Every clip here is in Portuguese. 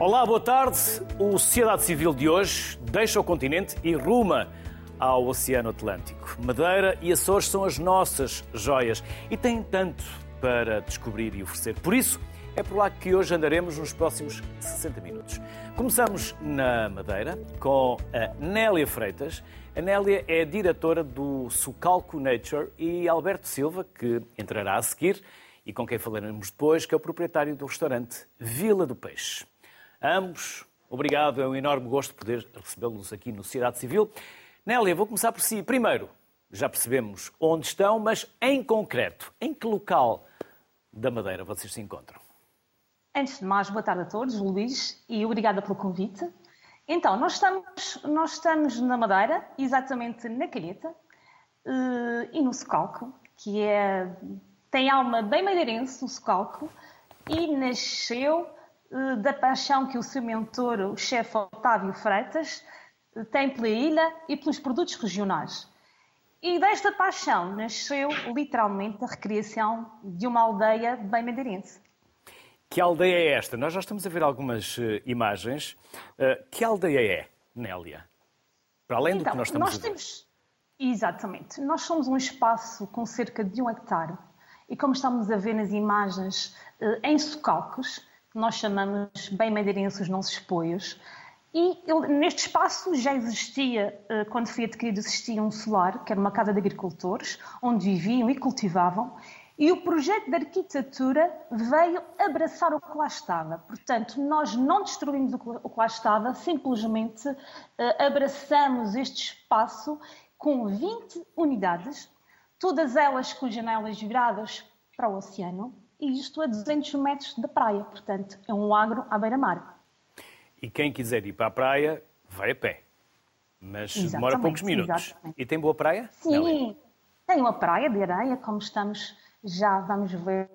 Olá, boa tarde. O Sociedade Civil de hoje deixa o continente e ruma ao Oceano Atlântico. Madeira e Açores são as nossas joias e têm tanto para descobrir e oferecer. Por isso, é por lá que hoje andaremos nos próximos 60 minutos. Começamos na Madeira com a Nélia Freitas. A Nélia é diretora do Sucalco Nature e Alberto Silva, que entrará a seguir e com quem falaremos depois, que é o proprietário do restaurante Vila do Peixe. Ambos, obrigado, é um enorme gosto poder recebê-los aqui no Sociedade Civil. Nélia, vou começar por si. Primeiro, já percebemos onde estão, mas em concreto, em que local da Madeira vocês se encontram? Antes de mais, boa tarde a todos, Luís, e obrigada pelo convite. Então, nós estamos, nós estamos na Madeira, exatamente na Calheta, eh, e no Socalco, que é, tem alma bem madeirense, o Socalco, e nasceu da paixão que o seu mentor, o chefe Otávio Freitas, eh, tem pela ilha e pelos produtos regionais. E desta paixão nasceu literalmente a recriação de uma aldeia bem madeirense. Que aldeia é esta? Nós já estamos a ver algumas uh, imagens. Uh, que aldeia é, Nélia? Para além então, do que nós estamos nós a ver. Temos... Exatamente. Nós somos um espaço com cerca de um hectare. E como estamos a ver nas imagens, uh, em socalcos, nós chamamos bem madeirenses os nossos apoios. E ele, neste espaço já existia, eh, quando foi adquirido, existia um solar, que era uma casa de agricultores, onde viviam e cultivavam, e o projeto de arquitetura veio abraçar o que lá estava. Portanto, nós não destruímos o que lá estava, simplesmente eh, abraçamos este espaço com 20 unidades, todas elas com janelas viradas para o oceano, e isto a 200 metros da praia. Portanto, é um agro à beira-mar. E quem quiser ir para a praia, vai a pé. Mas exatamente, demora poucos minutos. Exatamente. E tem boa praia? Sim, Nelly? tem uma praia de areia, como estamos, já vamos ver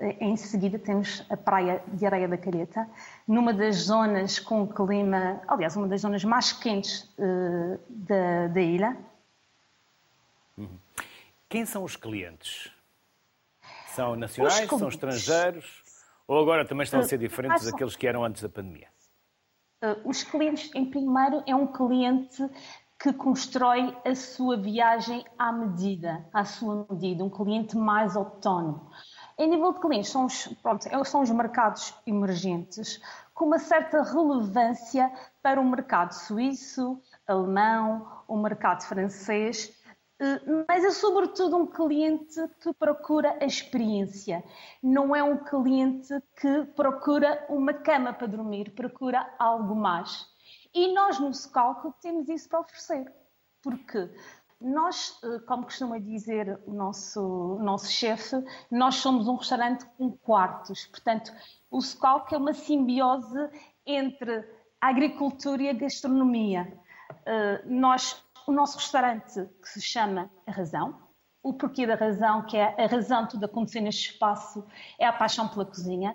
eh, em seguida, temos a praia de areia da Careta, numa das zonas com clima, aliás, uma das zonas mais quentes uh, da, da ilha. Uhum. Quem são os clientes? São nacionais, são estrangeiros? Ou agora também estão a ser diferentes uh, daqueles que eram antes da pandemia? Uh, os clientes, em primeiro, é um cliente que constrói a sua viagem à medida, à sua medida, um cliente mais autónomo. Em nível de clientes, são os, pronto, é, são os mercados emergentes com uma certa relevância para o mercado suíço, alemão, o mercado francês mas é sobretudo um cliente que procura a experiência. Não é um cliente que procura uma cama para dormir, procura algo mais. E nós no Scalco temos isso para oferecer. Porque nós, eh, como costuma dizer o nosso, nosso chefe, nós somos um restaurante com quartos. Portanto, o Scalco é uma simbiose entre a agricultura e a gastronomia. Eh, nós o nosso restaurante que se chama A Razão. O porquê da razão, que é a razão de tudo acontecer neste espaço, é a paixão pela cozinha.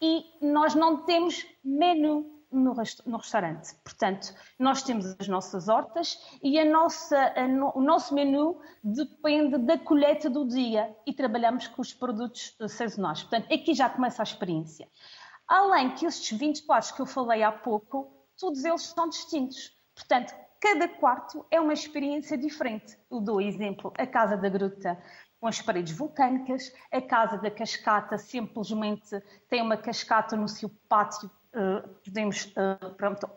E nós não temos menu no, no, restaurante. Portanto, nós temos as nossas hortas e a nossa, a no, o nosso menu depende da colheita do dia e trabalhamos com os produtos sazonais. Portanto, aqui já começa a experiência. Além que estes 20 quartos que eu falei há pouco, todos eles são distintos. Portanto, Cada quarto é uma experiência diferente. Eu dou exemplo, a Casa da Gruta com as paredes vulcânicas, a Casa da Cascata simplesmente tem uma cascata no seu pátio, uh, podemos uh, pronto,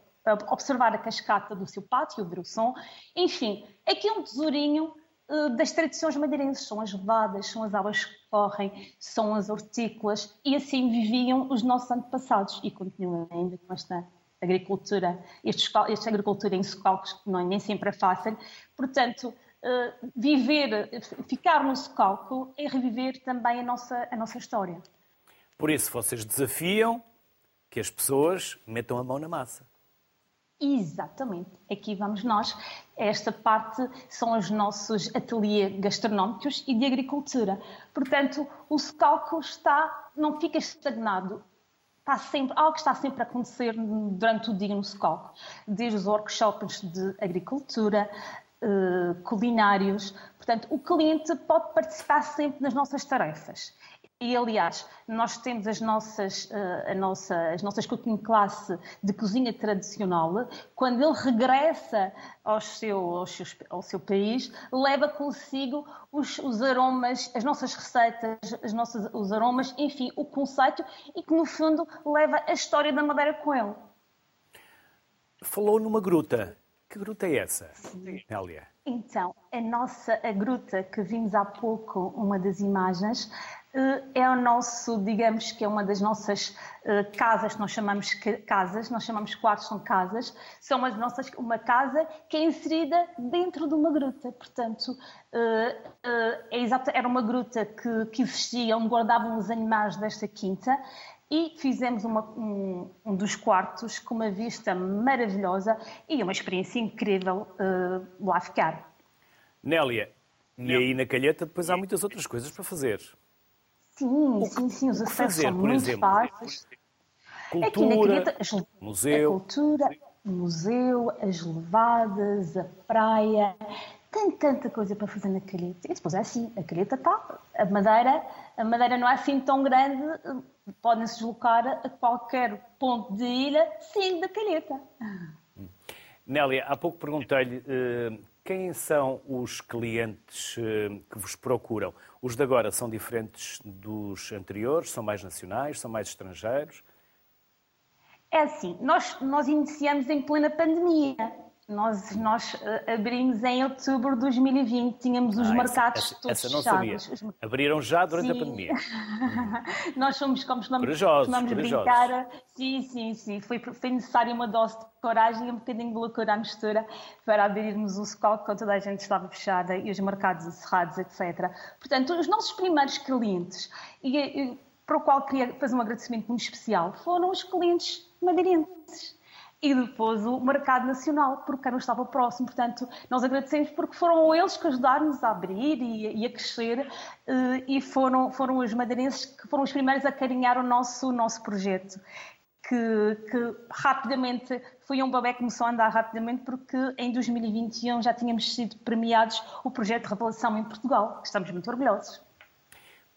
observar a cascata do seu pátio, ouvir o som. Enfim, aqui é um tesourinho uh, das tradições madeirenses. São as levadas, são as águas que correm, são as hortícolas e assim viviam os nossos antepassados e continuam ainda com esta agricultura, esta agricultura em socalcos, que não, nem sempre é fácil. Portanto, uh, viver, ficar no socalco é reviver também a nossa, a nossa história. Por isso, vocês desafiam que as pessoas metam a mão na massa. Exatamente, aqui vamos nós. Esta parte são os nossos ateliês gastronómicos e de agricultura. Portanto, o Scalco está, não fica estagnado, está sempre, algo que está sempre a acontecer durante o dia no SCOC, desde os workshops de agricultura, uh, culinários. Portanto, o cliente pode participar sempre nas nossas tarefas. E, aliás, nós temos as nossas, uh, a nossa, as nossas cooking class de cozinha tradicional. Quando ele regressa ao seu, ao seu, ao seu país, leva consigo os, os, aromas, as nossas receitas, as nossas, os aromas, enfim, o conceito e que, no fundo, leva a história da Madeira com ele. Falou numa gruta. Que gruta é essa, Nélia? Então, a nossa a gruta que vimos há pouco, uma das imagens, eh, é o nosso, digamos que é uma das nossas eh, casas, que nós chamamos casas, nós chamamos quartos, são casas, são as nossas, uma casa que é inserida dentro de uma gruta, portanto, eh, é exato, era uma gruta que, que existia, onde guardavam os animais desta quinta, e fizemos uma, um, um, dos quartos com uma vista maravilhosa e uma experiência incrível uh, lá ficar. Nélia, e aí na Calheta depois há muitas outras coisas para fazer. Sim, que, sim, sim, os acessos são muito exemplo? fáceis. Cultura, Aqui na Calheta, museu. A cultura, o museu, as levadas, a praia, tem tanta coisa para fazer na Calheta. E depois é assim, a Calheta está, a Madeira, a Madeira não é assim tão grande, podem-se deslocar a qualquer ponto de ilha, sim, da Calheta. Nélia, há pouco perguntei-lhe uh, quem são os clientes uh, que vos procuram. Os de agora são diferentes dos anteriores? São mais nacionais? São mais estrangeiros? É assim, nós, nós iniciamos em plena pandemia. Nós, nós uh, abrimos em outubro de 2020, tínhamos os ah, mercados essa, todos essa não fechados. Sabia. Abriram já durante sim. a pandemia. nós somos, como costumamos, costumamos brincar, sim, sim, sim. Foi, foi necessária uma dose de coragem e um bocadinho de loucura à mistura para abrirmos o SCOC quando toda a gente estava fechada e os mercados encerrados, etc. Portanto, os nossos primeiros clientes, e, e para o qual queria fazer um agradecimento muito especial, foram os clientes madeirenses e depois o mercado nacional, porque não estava próximo. Portanto, nós agradecemos porque foram eles que ajudaram-nos a abrir e, e a crescer eh, e foram, foram os madeirenses que foram os primeiros a carinhar o nosso, o nosso projeto. Que, que, rapidamente foi um bebê que começou a andar rapidamente porque em 2021 já tínhamos sido premiados o projeto revelação em Portugal. Estamos muito orgulhosos.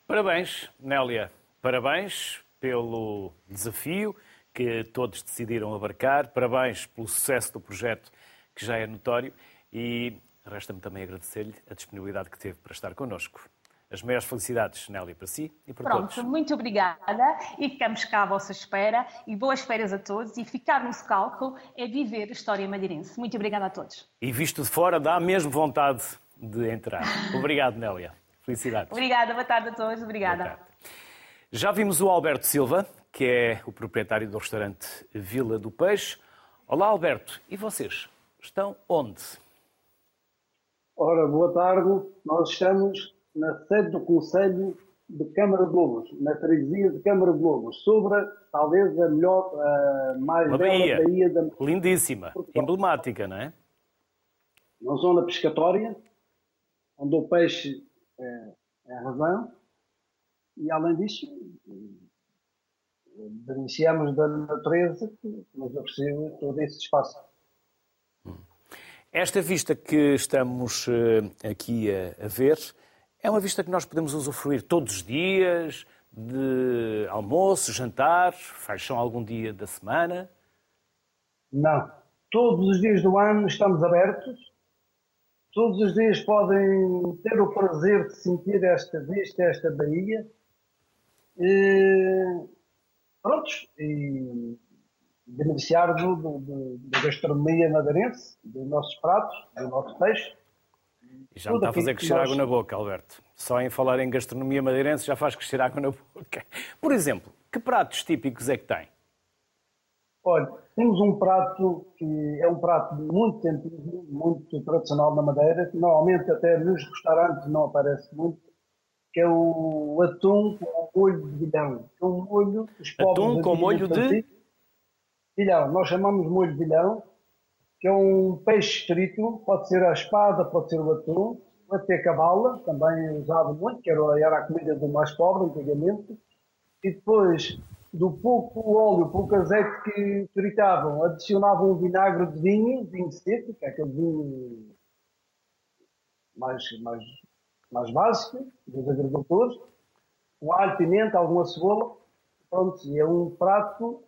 Parabéns, Nélia. Parabéns pelo desafio que todos decidiram abarcar. Parabéns pelo sucesso do projeto, que já é notório, e resta-me também agradecer-lhe a disponibilidade que teve para estar connosco. As maiores felicidades, Nélia, para si e para Pronto, todos. muito obrigada e ficamos cá à vossa espera e boas férias a todos e ficar no cálculo é viver a história madeirense. Muito obrigada a todos. E visto de fora, dá mesmo vontade de entrar. Obrigado, Nélia. Felicidades. Obrigada, boa tarde a todos. Obrigada. Já vimos o Alberto Silva, que é o proprietário do restaurante Vila do Peixe. Olá, Alberto. E vocês? Estão onde? Ora, boa tarde. Nós estamos na sede do Conselho de Câmara de Lobos, na freguesia de Câmara de Lobos, sobre talvez a melhor, a mais Uma bela baía, baía da Lindíssima, emblemática, não é? Uma zona pescatória, onde o peixe é, é a razão, e além disso, beneficiamos da natureza que nos oferece todo esse espaço. Esta vista que estamos eh, aqui a, ver é uma vista que nós podemos usufruir todos os dias, de almoço, jantar, fecham algum dia da semana? Não. Todos os dias do ano estamos abertos. Todos os dias podem ter o prazer de sentir esta vista, esta baía. E prontos, e beneficiar do, do, da gastronomia madeirense, dos nossos pratos, do nosso peixe. E já me está a fazer crescer nós... água na boca, Alberto. Só em falar em gastronomia madeirense já faz crescer água na boca. Por exemplo, que pratos típicos é que tem? Olha, temos um prato que é um prato muito antigo, muito tradicional na Madeira, que normalmente até nos restaurantes não aparece muito, que é o atum com molho de vilhão. É um molho os Atum com molho de? Vilhão. Nós chamamos molho de vilhão, que é um peixe frito, pode ser a espada, pode ser o atum, pode ter cavala, também usado muito, que era a comida do mais pobre antigamente. E depois, do pouco óleo, pouco azeite que fritavam, adicionavam um vinagre de vinho, vinho seco, que é aquele vinho mais, mais mais básica dos agricultores, um alho, pimenta, alguma cebola. Pronto, e é um prato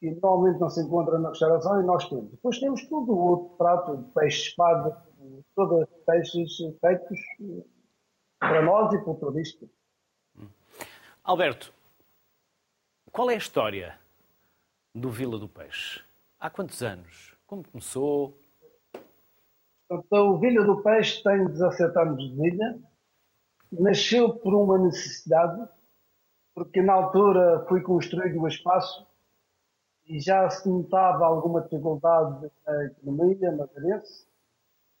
que normalmente não se encontra na restauração e nós temos. Depois temos todo o outro prato de peixe espada, todos os peixes feitos para nós e para o turista. Alberto, qual é a história do Vila do Peixe? Há quantos anos? Como começou? Então, o Vila do Peixe tem 17 anos de vida. Nasceu por uma necessidade, porque na altura foi construído o espaço e já se notava alguma dificuldade na economia madeirense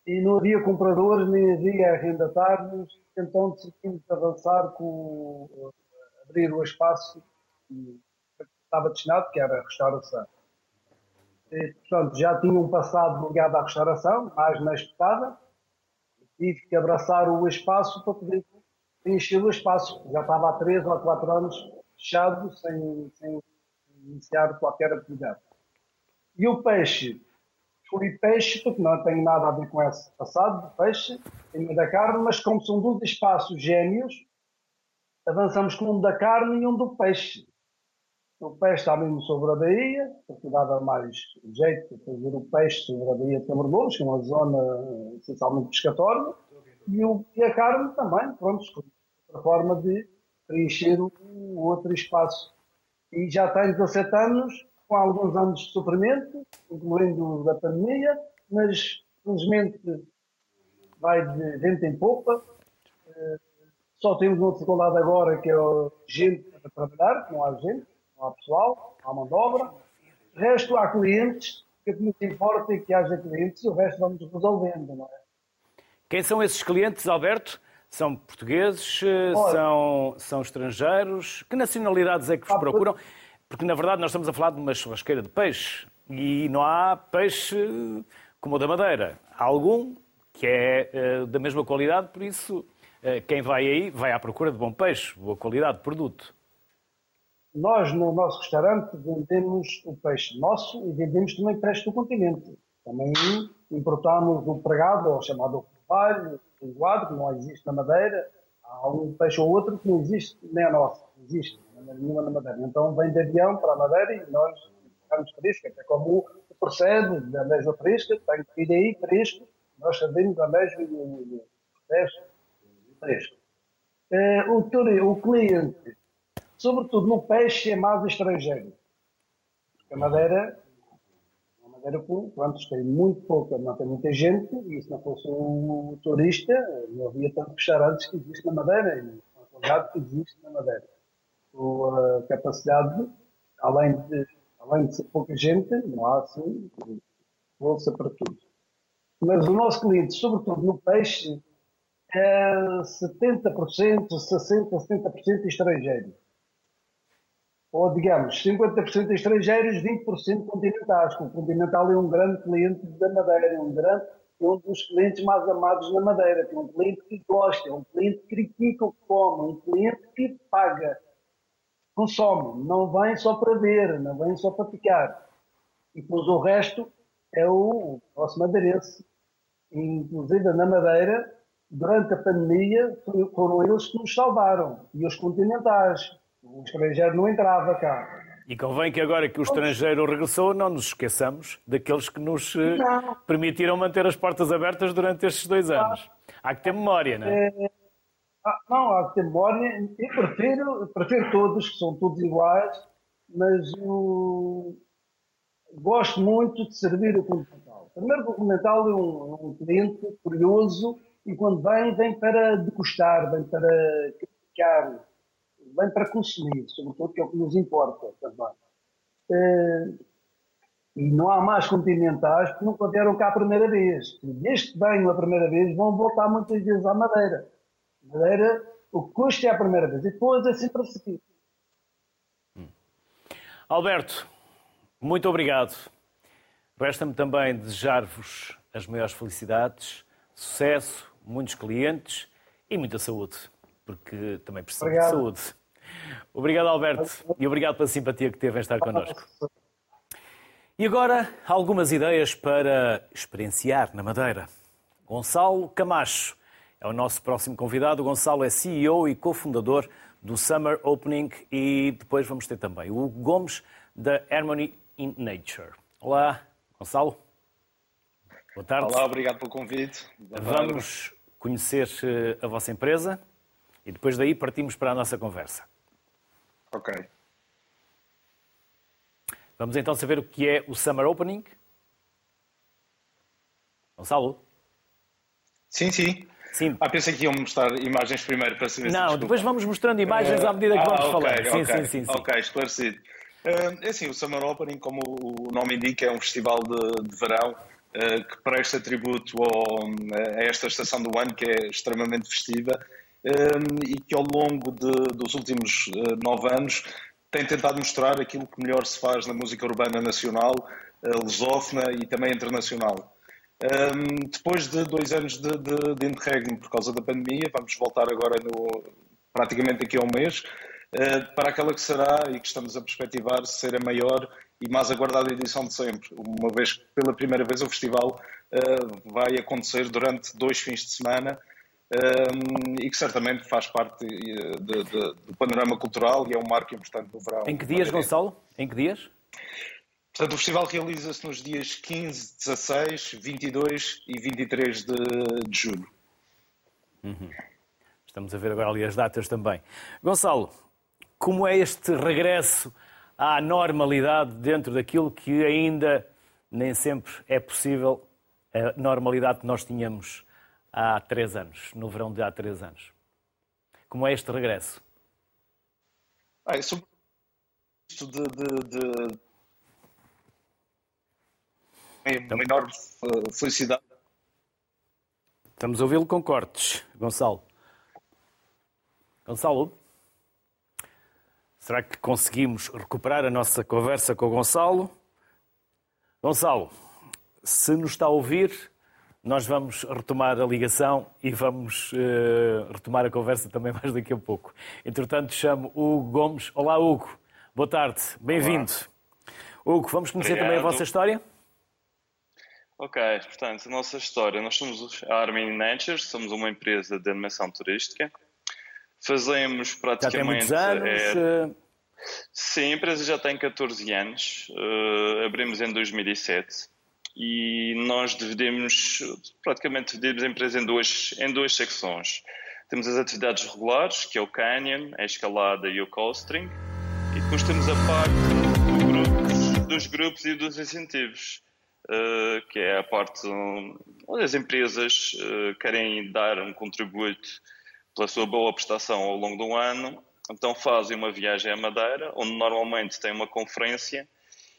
e não havia compradores nem havia arrendatários, então decidimos avançar com abrir o espaço que estava destinado, que era a restauração. E, portanto, já tinha um passado ligado à restauração, mais na espetada, tive que abraçar o espaço para poder preencher o espaço. Já estava há três ou quatro anos fechado, sem, sem iniciar qualquer atividade. E o peixe, escolhi peixe porque não tem nada a ver com esse passado de peixe, tem da carne, mas como são dois espaços gêmeos, avançamos com um da carne e um do peixe. O peixe está mesmo sobre a Bahia, porque dava mais jeito de fazer o peixe sobre a Bahia de Camargos, que é uma zona essencialmente pescatória, e, o, e a carne também, pronto, outra forma de preencher o, o outro espaço. E já tem 17 anos, com alguns anos de sofrimento, incluindo da pandemia, mas felizmente vai de vento em popa. Eh, só temos uma dificuldade agora que é gente para trabalhar, não há gente, não há pessoal, não há mão de obra. Resto há clientes, que o que nos importa é que haja clientes e o resto vamos resolvendo, não é? Quem são esses clientes, Alberto? São portugueses? Eh, Olha, são, são estrangeiros? Que nacionalidades é que vos procuram? Porque, na verdade, nós estamos a falar de uma churrasqueira de peixe e não há peixe como o da Madeira. Há algum que é uh, da mesma qualidade, por isso uh, quem vai aí vai à procura de bom peixe, boa qualidade de produto. Nós, no nosso restaurante, vendemos o peixe nosso e vendemos também peixe do continente. Também importamos o pregado, ou chamado carvalho, o linguado, que não existe na Madeira. Há um peixe ou outro que não existe, nem a nossa, não existe nenhuma na Madeira. Então vem de avião para a Madeira e nós ficamos fresca, que é como o percebe da mesma fresca, tem que ir aí fresco, nós sabemos a mesma fresco. Eh, o, o cliente, sobretudo no peixe, é mais estrangeiro. Porque a Madeira Madeira, quantos tem muito pouca, não tem muita gente, e se não fosse o turista, não havia tanto restaurantes que existe na Madeira, e a qualidade que existe na Madeira a capacidade, além de, além de ser pouca gente, não há assim bolsa para tudo. Mas o nosso cliente, sobretudo no peixe, é 70%, 60%, 70% estrangeiro. Ou, digamos, 50% estrangeiros, 20% continentais. O continental é um grande cliente da Madeira, é um, grande, é um dos clientes mais amados na Madeira, é um cliente que gosta, é um cliente que critica o que come, um cliente que paga consome, não vem só para ver, não vem só para ficar. E depois o resto é o nosso madeirense. Inclusive na Madeira, durante a pandemia, foram eles que nos salvaram. E os continentais. O estrangeiro não entrava cá. E convém que agora que o estrangeiro regressou, não nos esqueçamos daqueles que nos eh, não. permitiram manter as portas abertas durante estes dois anos. Há que ter memória, não é? é ah, não, há que ter memória. Eu prefiro, prefiro todos, que são todos iguais, mas eu gosto muito de servir o Continental. Primeiro, o Continental é um, um cliente curioso e quando vem, vem para degustar, vem para criticar, vem para consumir, sobretudo, que é o que nos importa também. Uh, e não há mais continentais que nunca vieram cá a primeira vez. Desde que venham a primeira vez, vão voltar muitas vezes à Madeira. Madeira, o custo é a primeira vez e depois é sempre a seguir. Alberto, muito obrigado. Resta-me também desejar-vos as maiores felicidades, sucesso, muitos clientes e muita saúde, porque também preciso de saúde. Obrigado, Alberto, e obrigado pela simpatia que teve em estar connosco. E agora, algumas ideias para experienciar na Madeira. Gonçalo Camacho é o nosso próximo convidado. O Gonçalo é CEO e cofundador do Summer Opening e depois vamos ter também o Hugo Gomes da Harmony in Nature. Olá, Gonçalo. Boa tarde. Olá, obrigado pelo convite. Vamos conhecer eh, a vossa empresa e depois daí partimos para a nossa conversa. Ok. Vamos então saber o que é o Summer Opening. Gonçalo? Sim, sim. Sim. Ah, pensei que iam mostrar imagens primeiro para saber Não, se depois vamos mostrando imagens à medida que ah, vamos okay, falar. Sim, okay, sim, sim, sim. Ok, esclarecido. Uh, é assim, o Summer Opening, como o nome indica, é um festival de, de verão uh, que presta tributo ao, a esta estação do ano, que é extremamente festiva, e que ao longo de, dos últimos uh, nove anos tem tentado mostrar aquilo que melhor se faz na música urbana nacional, lusófona e também internacional. Um, depois de dois anos de, de, de interregno por causa da pandemia, vamos voltar agora no, praticamente aqui a um mês, uh, para aquela que será e que estamos a perspectivar ser a maior e mais aguardada edição de sempre, uma vez que pela primeira vez o festival uh, vai acontecer durante dois fins de semana um, e que certamente faz parte de, de, do panorama cultural e é um marco importante do verão. Em que dias, Gonçalo? Em que dias? Portanto, o festival realiza-se nos dias 15, 16, 22 e 23 de, de julho. Uhum. Estamos a ver agora ali as datas também. Gonçalo, como é este regresso à normalidade dentro daquilo que ainda nem sempre é possível a normalidade que nós tínhamos há três anos, no verão de há três anos? Como é este regresso? Ah, é sobre isto de, de, de é uma enorme felicidade. Estamos a ouvi-lo com cortes, Gonçalo. Gonçalo? Será que conseguimos recuperar a nossa conversa com o Gonçalo? Gonçalo, se nos está a ouvir, nós vamos retomar a ligação e vamos uh, retomar a conversa também mais daqui a pouco. Entretanto, chamo Hugo Gomes. Olá, Hugo. Boa tarde. Bem-vindo. Hugo, vamos conhecer Obrigado. também a vossa história? Ok, portanto, a nossa história, nós somos a Armin Nature, somos uma empresa de animação turística. Fazemos praticamente... Já tem muitos anos? É... Sim, a empresa já tem 14 anos, uh, abrimos em 2007 e nós dividimos, praticamente dividimos a empresa em duas, em duas secções. Temos as atividades regulares, que é o Canyon, a escalada e o coastering, e depois temos a parte do grupos, dos grupos e dos incentivos. Eh, que é a parte onde as empresas eh, querem dar um contributo pela sua boa prestação ao longo do ano, então fazem uma viagem à Madeira, onde normalmente tem uma conferência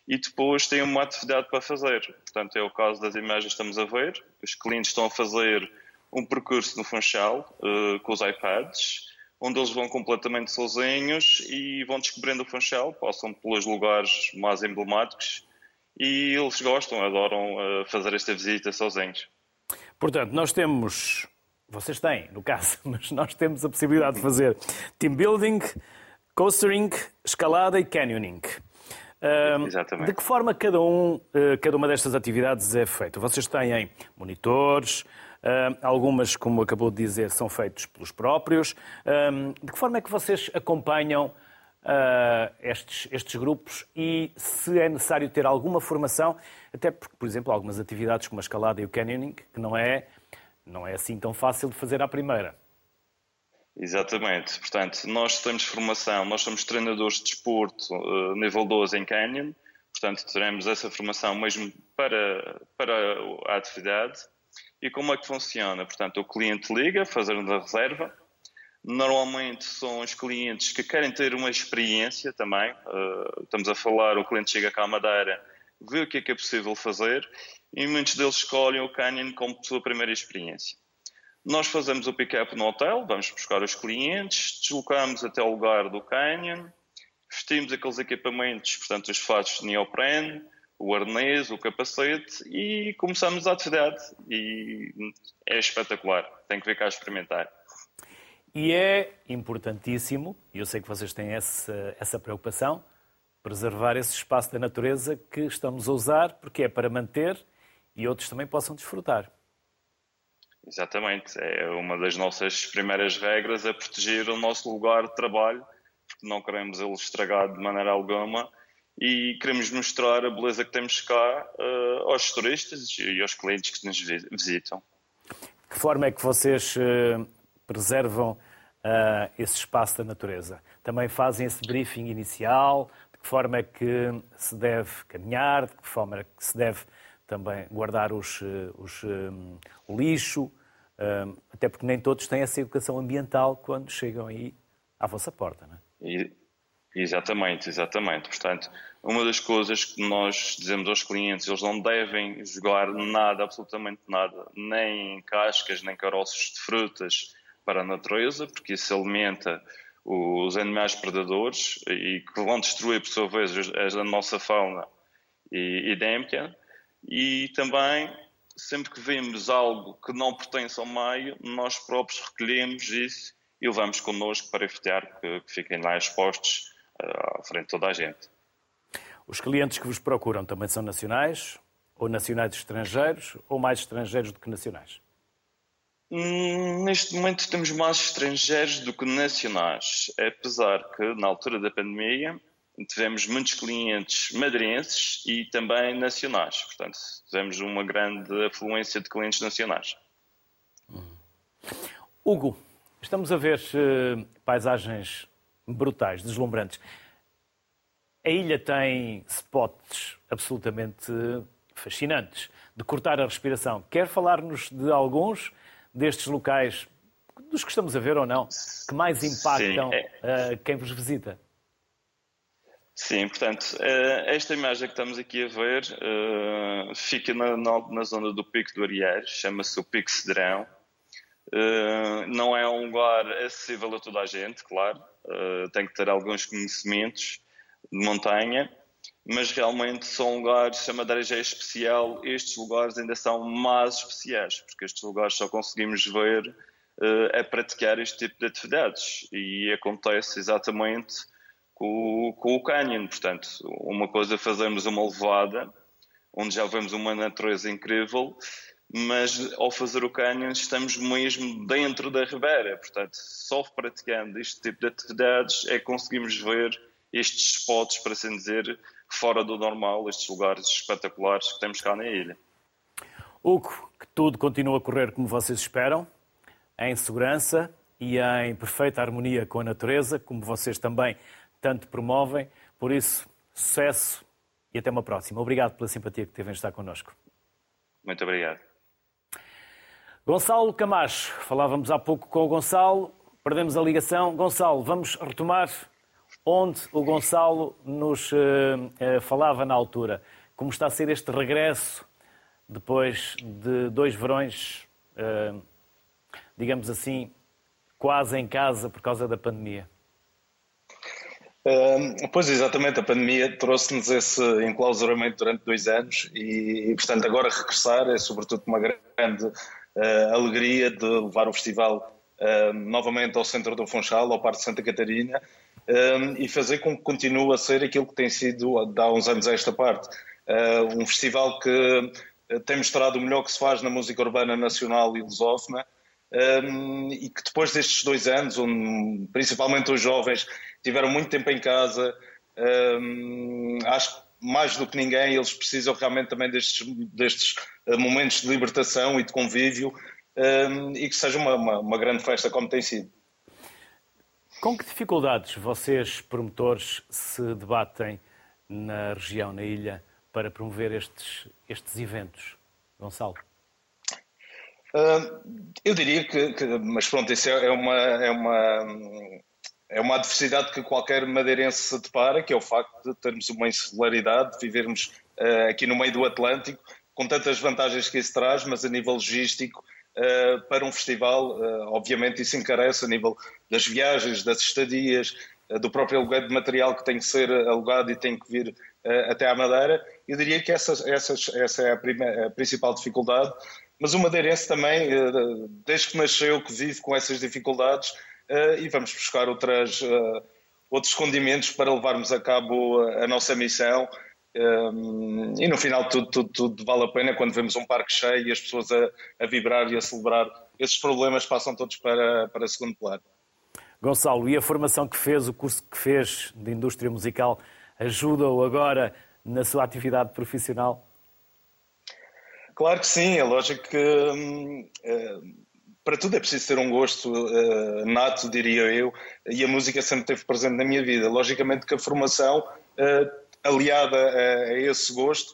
e depois têm uma atividade para fazer. Portanto, é o caso das imagens que estamos a ver. Os clientes estão a fazer um percurso no Funchal uh, com os iPads, onde eles vão completamente sozinhos e vão descobrindo o Funchal, passam pelos lugares mais emblemáticos e eles gostam, adoram uh, fazer esta visita sozinhos. Portanto, nós temos, vocês têm, no caso, mas nós temos a possibilidade de fazer team building, coastering, escalada e canyoning. Exatamente. De que forma cada, um, uh, cada uma destas atividades é feita? Vocês têm monitores, algumas, como acabou de dizer, são feitos pelos próprios. de que forma é que vocês acompanham uh, estes, estes grupos e se é necessário ter alguma formação, até porque, por exemplo, algumas atividades como a escalada e o canyoning, que não é, não é assim tão fácil de fazer à primeira. Exatamente. Portanto, nós temos formação, nós somos treinadores de desporto uh, nível 12 em Canyon, portanto, teremos essa formação mesmo para, para a atividade. E como é que funciona? Portanto, o cliente liga, fazendo a reserva, Normalmente são os clientes que querem ter uma experiência também. Uh, estamos a falar, o cliente chega cá à Madeira, vê o que é que é possível fazer e muitos deles escolhem o Canyon como sua primeira experiência. Nós fazemos o pick-up no hotel, vamos buscar os clientes, deslocamos até o lugar do Canyon, vestimos aqueles equipamentos, portanto, os fatos de neoprene, o arnês, o capacete e começamos a atividade. E é espetacular, tem que vir cá experimentar. E é importantíssimo, e eu sei que vocês têm essa, essa preocupação, preservar esse espaço da natureza que estamos a usar, porque é para manter e outros também possam desfrutar. Exatamente. É uma das nossas primeiras regras é proteger o nosso lugar de trabalho, porque não queremos ele estragado de maneira alguma e queremos mostrar a beleza que temos cá uh, aos turistas e aos clientes que nos visitam. Que forma é que vocês uh, preservam uh, esse espaço da natureza? Também fazem esse briefing inicial? De que forma é que se deve caminhar? De que forma é que se deve também guardar os, os, um, o lixo? Um, até porque nem todos têm essa educação ambiental quando chegam aí à vossa porta, não é? E Exatamente, exatamente. Portanto, uma das coisas que nós dizemos aos clientes, eles não devem jogar nada, absolutamente nada, nem cascas, nem caroços de frutas para a natureza, porque isso alimenta os animais predadores e que vão destruir, por sua vez, a nossa fauna e endémica. E também, sempre que vemos algo que não pertence ao meio, nós próprios recolhemos isso e levamos connosco para evitar que, que fiquem lá expostos à frente de toda a gente. Os clientes que vos procuram também são nacionais, ou nacionais estrangeiros, ou mais estrangeiros do que nacionais? Hum, neste momento temos mais estrangeiros do que nacionais, apesar que na altura da pandemia tivemos muitos clientes madeirenses e também nacionais. Portanto, tivemos uma grande afluência de clientes nacionais. Hugo, estamos a ver uh, paisagens brutais, deslumbrantes. A ilha tem spots absolutamente fascinantes de cortar a respiração. Quer falar-nos de alguns destes locais, dos que estamos a ver ou não, que mais impactam Sim, é... uh, quem vos visita? Sim, portanto, eh, esta imagem que estamos aqui a ver uh, fica na, na, na, zona do Pico do Arieiro, chama-se o Pico Cedrão. Uh, não é um lugar acessível a toda a gente, claro, tem que ter alguns conhecimentos de montanha, mas realmente são lugares, se a Madeira já é especial, estes lugares ainda são mais especiais, porque estes lugares só conseguimos ver a praticar este tipo de atividades e acontece exatamente com, o canyon, portanto, uma coisa é fazemos uma levada, onde já vemos uma natureza incrível, mas ao fazer o canyon estamos mesmo dentro da ribeira, portanto, só praticando este tipo de atividades é que conseguimos ver estes spots, para assim dizer, fora do normal, estes lugares espetaculares que temos cá na ilha. Hugo, que tudo continua a correr como vocês esperam, em segurança e em perfeita harmonia com a natureza, como vocês também tanto promovem. Por isso, sucesso e até uma próxima. Obrigado pela simpatia que teve em estar connosco. Muito obrigado. Gonçalo Camacho, falávamos há pouco com o Gonçalo, perdemos a ligação. Gonçalo, vamos retomar onde o Gonçalo nos uh, uh, falava na altura. Como está a ser este regresso depois de dois verões, uh, digamos assim, quase em casa por causa da pandemia? Pois exatamente, a pandemia trouxe-nos esse enclausuramento durante dois anos e, portanto, agora regressar é sobretudo uma grande uh, alegria de levar o festival uh, novamente ao centro do Funchal, ao Parque de Santa Catarina, e fazer com que continue a ser aquilo que tem sido há uns anos a esta parte. Uh, um festival que tem mostrado o melhor que se faz na música urbana nacional e lusófona, um, e que depois destes dois anos, onde principalmente os jovens tiveram muito tempo em casa, um, acho que mais do que ninguém, eles precisam realmente também destes, destes eh, momentos de libertação e de convívio um, e que seja uma, uma, uma, grande festa como tem sido. Com que dificuldades vocês, promotores, se debatem na região, na ilha, para promover estes, estes eventos? Gonçalo? Eu diria que, que, mas pronto, isso é, é uma, é uma é uma adversidade que qualquer madeirense se depara, que é o facto de termos uma insularidade, de vivermos uh, aqui no meio do Atlântico, com tantas vantagens que isso traz, mas a nível logístico, uh, para um festival, uh, obviamente isso encarece a nível das viagens, das estadias, do próprio aluguel de material que tem que ser alugado e tem que vir até à Madeira. Eu diria que essa, essa, essa é a, primeira, a principal dificuldade, mas o madeirense também, desde que nasceu, que vive com essas dificuldades, uh, e vamos buscar outras, uh, outros condimentos para levarmos a cabo a, nossa missão. Um, e no final tudo, tudo, tudo, vale a pena quando vemos um parque cheio e as pessoas a, a vibrar e a celebrar. Esses problemas passam todos para, para segundo plano. Gonçalo, e a formação que fez, o curso que fez de indústria musical, ajuda-o agora na sua atividade profissional? Claro que sim, é lógico que hum, hum, para tudo é preciso ter um gosto uh, nato, diria eu, e a música sempre esteve presente na minha vida. Logicamente que a formação, uh, aliada a, a, esse gosto,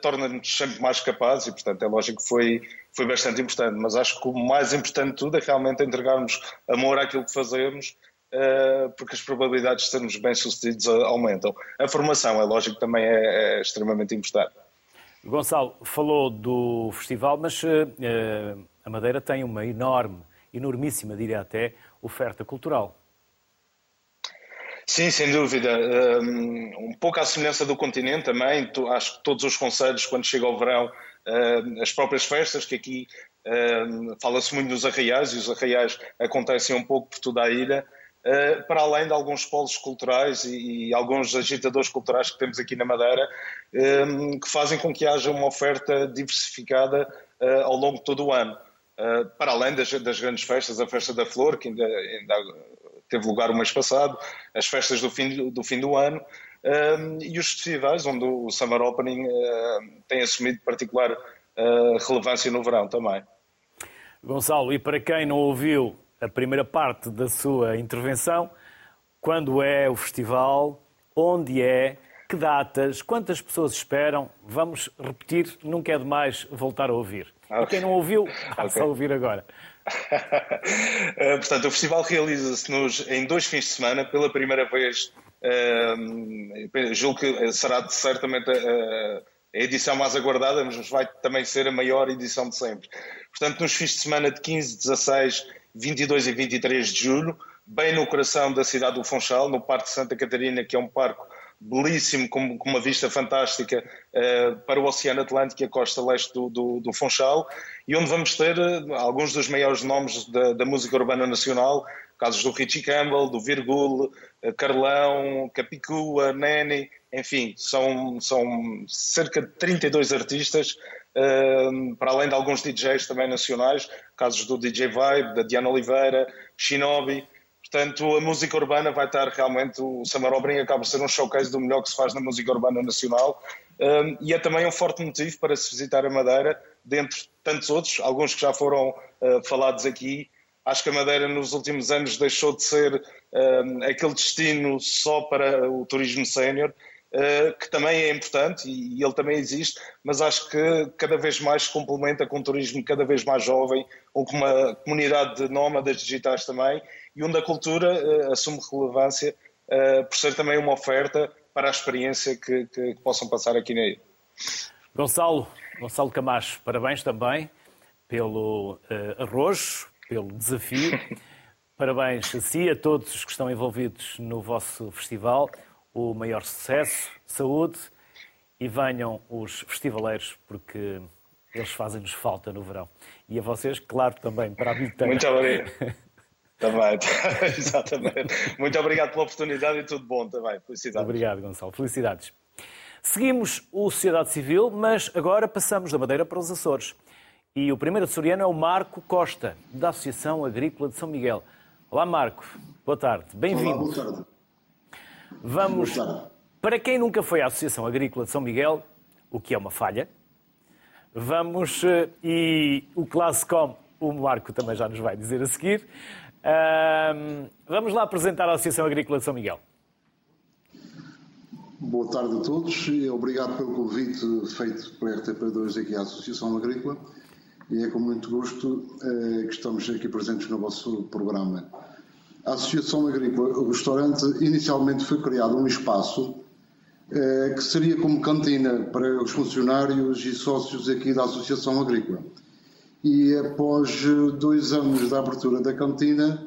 torna-nos sempre mais capazes e, portanto, é lógico que foi, foi bastante importante. Mas acho que o mais importante de tudo é realmente entregarmos amor àquilo que fazemos, porque as probabilidades de sermos bem-sucedidos aumentam. A formação, é lógico, também é, é extremamente importante. Gonçalo, falou do festival, mas a Madeira tem uma enorme, enormíssima, diria até, oferta cultural. Sim, sem dúvida. Um pouco à semelhança do continente também, acho que todos os conselhos, quando chega o verão, as próprias festas, que aqui fala-se muito dos arraiais, e os arraiais acontecem um pouco por toda a ilha, para além de alguns polos culturais e, alguns agitadores culturais que temos aqui na Madeira, que fazem com que haja uma oferta diversificada ao longo de todo o ano. Uh, para além das, das, grandes festas, a Festa da Flor, que ainda, ainda, teve lugar o mês passado, as festas do fim do, fim do ano, uh, e os festivais, onde o Summer Opening tem assumido particular relevância no verão também. Gonçalo, e para quem não ouviu a primeira parte da sua intervenção, quando é o festival, onde é, que datas, quantas pessoas esperam? Vamos repetir, nunca é demais voltar a ouvir. Okay. E quem não ouviu, passa okay. a ouvir agora. Eh, portanto, o festival realiza-se em dois fins de semana, pela primeira vez. Uh, julgo que será certamente a, a edição mais aguardada, mas vai também ser a maior edição de sempre. Portanto, nos fins de semana de 15, 16, 22 e 23 de julho, bem no coração da cidade do Funchal, no Parque Santa Catarina, que é um parque belíssimo, com, com uma vista fantástica uh, para o Oceano Atlântico e a costa leste do, do, do Funchal, e onde vamos ter uh, alguns dos maiores nomes da, da, música urbana nacional, casos do Richie Campbell, do Virgul, uh, Carlão, Capicua, Nene, enfim, são, são cerca de 32 artistas, para além de alguns DJs também nacionais, casos do DJ Vibe, da Diana Oliveira, Shinobi, Portanto, a música urbana vai estar realmente. O Summer Obrin acaba por ser um showcase do melhor que se faz na música urbana nacional. Um, e é também um forte motivo para se visitar a Madeira, dentre tantos outros, alguns que já foram uh, falados aqui. Acho que a Madeira nos últimos anos deixou de ser um, aquele destino só para o turismo sénior, que também é importante e, ele também existe, mas acho que cada vez mais se complementa com um turismo cada vez mais jovem, ou com uma comunidade de nómadas digitais também, e onde a cultura uh, assume relevância uh, por ser também uma oferta para a experiência que, que, que possam passar aqui na ilha. Gonçalo, Gonçalo Camacho, parabéns também pelo uh, arrojo, pelo desafio. parabéns a si, a todos os que estão envolvidos no vosso festival. O maior sucesso, saúde e venham os festivaleiros, porque eles fazem-nos falta no verão. E a vocês, claro, também, para a Bitanga. Muito obrigado. Também, exatamente. Muito obrigado pela oportunidade e tudo bom também. Felicidades. Obrigado, Gonçalo. Felicidades. Seguimos o Sociedade Civil, mas agora passamos da Madeira para os Açores. E o primeiro açoriano é o Marco Costa, da Associação Agrícola de São Miguel. Olá, Marco. Boa tarde. Bem-vindo. Boa tarde. Vamos. Para quem nunca foi à Associação Agrícola de São Miguel, o que é uma falha, vamos. Eh, e o Classecom, o Marco também já nos vai dizer a seguir vamos lá apresentar a Associação Agrícola de São Miguel. Boa tarde a todos e obrigado pelo convite feito pela RTP2 aqui à Associação Agrícola e é com muito gosto eh, que estamos aqui presentes no vosso programa. A Associação Agrícola, o restaurante, inicialmente foi criado um espaço eh, que seria como cantina para os funcionários e sócios aqui da Associação Agrícola e após dois anos da abertura da cantina,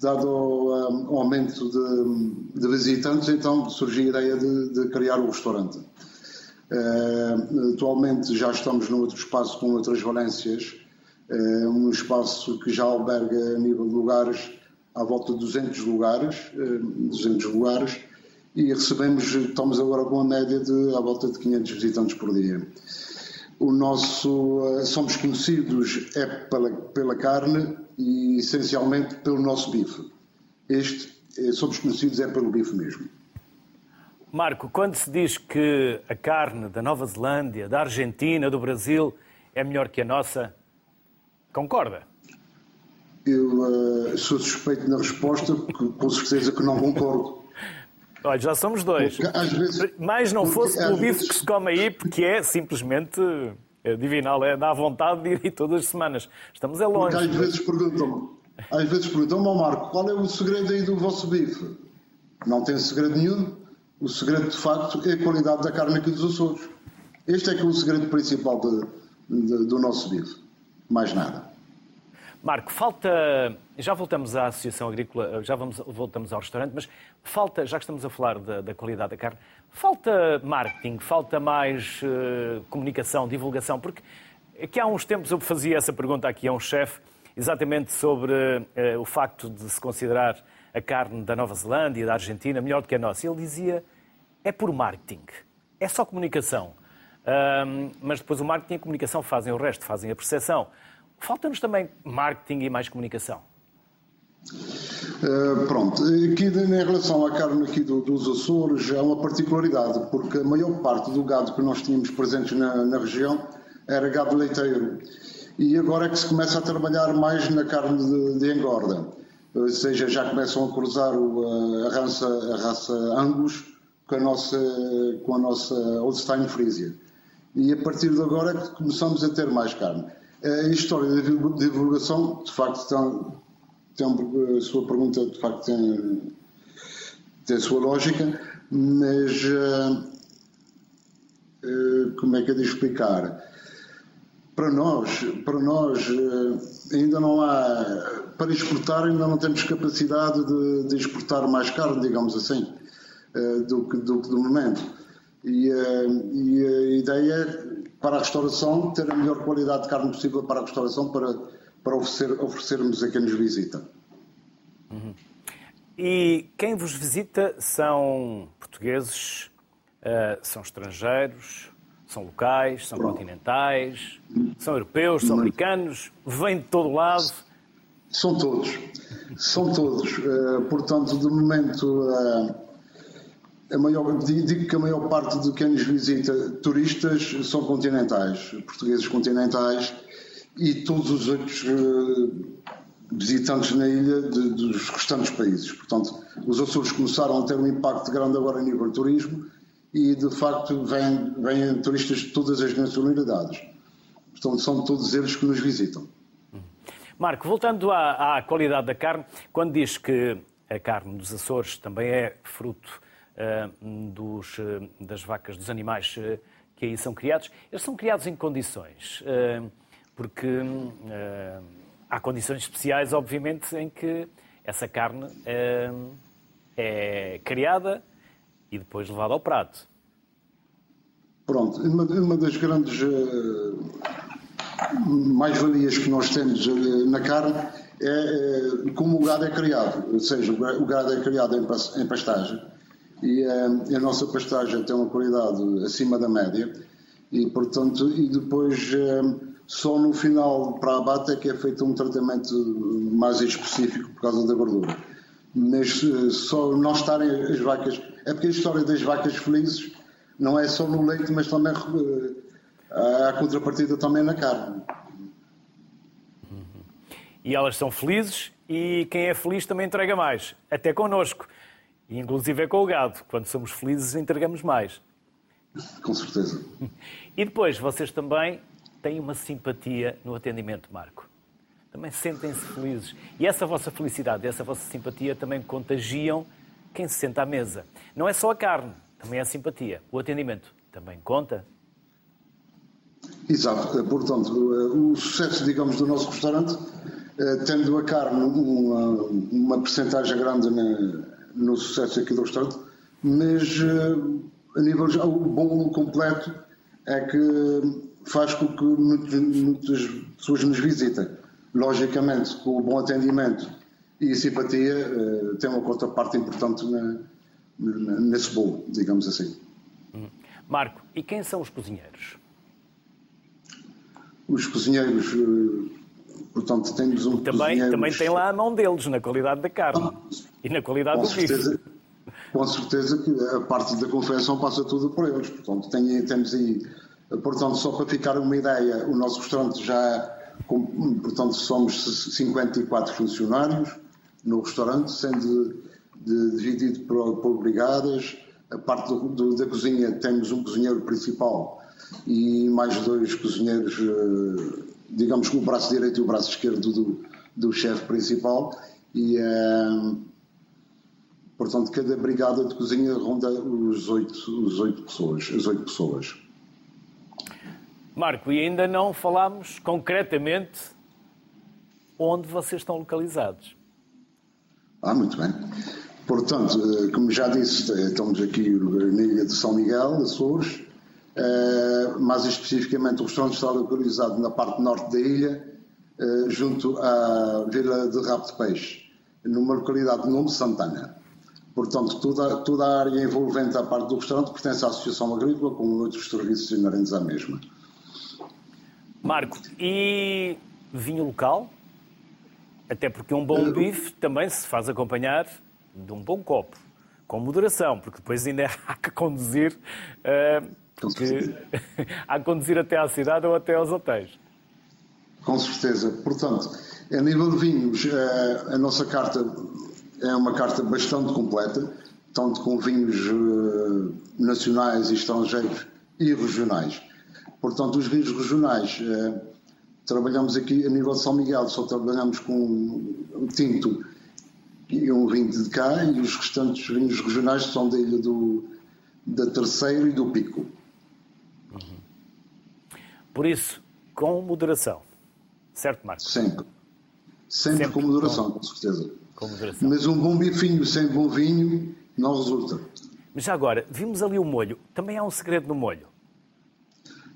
dado um, o aumento de, de, visitantes, então surgiu a ideia de, de criar o restaurante. Uh, atualmente já estamos num outro espaço com outras valências, uh, um espaço que já alberga a nível de lugares à volta de 200 lugares, uh, 200 lugares e recebemos, estamos agora com uma média de à volta de 500 visitantes por dia. O nosso, eh, somos conhecidos é pela, pela carne e essencialmente pelo nosso bife. Este, eh, somos conhecidos é pelo bife mesmo. Marco, quando se diz que a carne da Nova Zelândia, da Argentina, do Brasil é melhor que a nossa, concorda? Eu uh, sou suspeito na resposta, porque com certeza que não concordo. Olha, já somos dois. Vezes, Mas não fosse pelo bife vezes... que se come aí, porque é simplesmente é divinal, é dá vontade de ir todas as semanas. Estamos é longe. Porque às vezes perguntam-me, às vezes perguntam-me ao Marco, qual é o segredo aí do vosso bife? Não tem segredo nenhum. O segredo, de facto, é a qualidade da carne aqui dos Açores. Este é que é o segredo principal de, de, do nosso bife. Mais nada. Marco, falta. Já voltamos à Associação Agrícola, já vamos, voltamos ao restaurante, mas falta, já que estamos a falar da, da qualidade da carne, falta marketing, falta mais uh, comunicação, divulgação, porque aqui há uns tempos eu fazia essa pergunta aqui a um chefe, exatamente sobre uh, o facto de se considerar a carne da Nova Zelândia e da Argentina melhor do que a nossa. Ele dizia: é por marketing, é só comunicação. Um, mas depois o marketing e a comunicação fazem o resto, fazem a percepção. Falta-nos também marketing e mais comunicação. Uh, pronto, aqui em relação à carne aqui do, dos Açores há uma particularidade, porque a maior parte do gado que nós tínhamos presentes na, na região era gado leiteiro. E agora é que se começa a trabalhar mais na carne de, de engorda. Ou seja, já começam a cruzar o, a, raça, a raça Angus com a nossa, com a nossa Holstein Frisia. E a partir de agora é que começamos a ter mais carne. A história da divulgação, de facto, tem, tem a sua pergunta, de facto, tem, tem a sua lógica, mas uh, uh, como é que é de explicar? Para nós, para nós ainda não há, para exportar ainda não temos capacidade de, de exportar mais carne, digamos assim, do que do, do momento. E, e a ideia para a restauração, ter a melhor qualidade de carne possível para a restauração, para, para oferecer, oferecermos a quem nos visita. Uhum. E quem vos visita são portugueses, uh, são estrangeiros, são locais, são Pronto. continentais, são europeus, são americanos, vêm de todo lado? São todos. São todos. Uh, portanto, de momento, uh, a maior, digo que a maior parte de quem nos visita, turistas, são continentais, portugueses continentais e todos os outros uh, visitantes na ilha de, dos restantes países. Portanto, os Açores começaram a ter um impacto grande agora a nível turismo e, de facto, vêm, vêm turistas de todas as nacionalidades. Portanto, são todos eles que nos visitam. Marco, voltando à, à qualidade da carne, quando diz que a carne dos Açores também é fruto eh, dos, eh, das vacas, dos animais eh, que aí são criados, eles são criados em condições, porque há condições especiais, obviamente, em que essa carne é criada e depois levada ao prato. Pronto, uma das grandes mais-valias que nós temos na carne é como o gado é criado, ou seja, o gado é criado em pastagem e a, eh, a nossa pastagem tem uma qualidade acima da média e, portanto, e depois eh, só no final para a abate é que é feito um tratamento mais específico por causa da gordura. Mas eh, só não estarem as vacas. É porque a história das vacas felizes não é só no leite, mas também há contrapartida também na carne. E elas são felizes e quem é feliz também entrega mais, até connosco. E inclusive é com o gado. Quando somos felizes, entregamos mais. Com certeza. E depois, vocês também têm uma simpatia no atendimento, Marco. Também sentem-se felizes. E essa vossa felicidade, essa vossa simpatia também contagiam quem se senta à mesa. Não é só a carne, também é a simpatia. O atendimento também conta. Exato. Portanto, o sucesso, digamos, do nosso restaurante, eh, tendo a carne uma, uma percentagem grande na, no sucesso aqui do restaurante, mas uh, a nível já, o bom completo é que faz com que muitas, muitas pessoas nos visitem. Logicamente, com o bom atendimento e a simpatia, uh, tem uma contraparte importante na, nesse bolo, digamos assim. Hum. Marco, e quem são os cozinheiros? Os cozinheiros, portanto, temos um também, cozinheiro... Também tem lá a mão deles, na qualidade da carne ah, e na qualidade do certeza, bife. Com certeza que a parte da confecção passa tudo por eles. Portanto, tem, temos aí, portanto, só para ficar uma ideia, o nosso restaurante já, portanto, somos 54 funcionários no restaurante, sendo de, dividido por, por brigadas. A parte do, do, da cozinha temos um cozinheiro principal e mais dois cozinheiros, eh, digamos que o braço direito e o braço esquerdo do, do chefe principal. E, eh, portanto, cada brigada de cozinha ronda os oito, os oito pessoas, as oito pessoas. Marco, e ainda não falámos concretamente onde vocês estão localizados. Ah, muito bem. Portanto, eh, como já disse, estamos aqui na ilha de São Miguel, Açores, eh, mais especificamente o restaurante está localizado na parte norte da ilha, eh, junto à Vila de Rabo de Peixe, numa localidade de nome Santana. Portanto, toda, toda a área envolvente à parte do restaurante pertence à Associação Agrícola, com outros serviços inerentes à mesma. Marco, e vinho local? Até porque um bom bife também se faz acompanhar de um bom copo, com moderação, porque depois ainda há que conduzir, uh, há que conduzir até à cidade ou até aos hotéis. Com certeza. Portanto, a nível de vinhos, eh, a nossa carta é uma carta bastante completa, tanto com vinhos eh, nacionais e estrangeiros e regionais. Portanto, os vinhos regionais, trabalhamos aqui a nível de São Miguel, só trabalhamos com tinto e um vinho de cá e os restantes vinhos regionais são da ilha do, da Terceiro e do Pico. Uhum. Por isso, com moderação. Certo, Marcos? Sempre. Sempre, Sempre com moderação, com, com certeza. Com moderação. Mas um bom bifinho sem bom vinho não resulta. Mas já agora, vimos ali o molho. Também há um segredo no molho.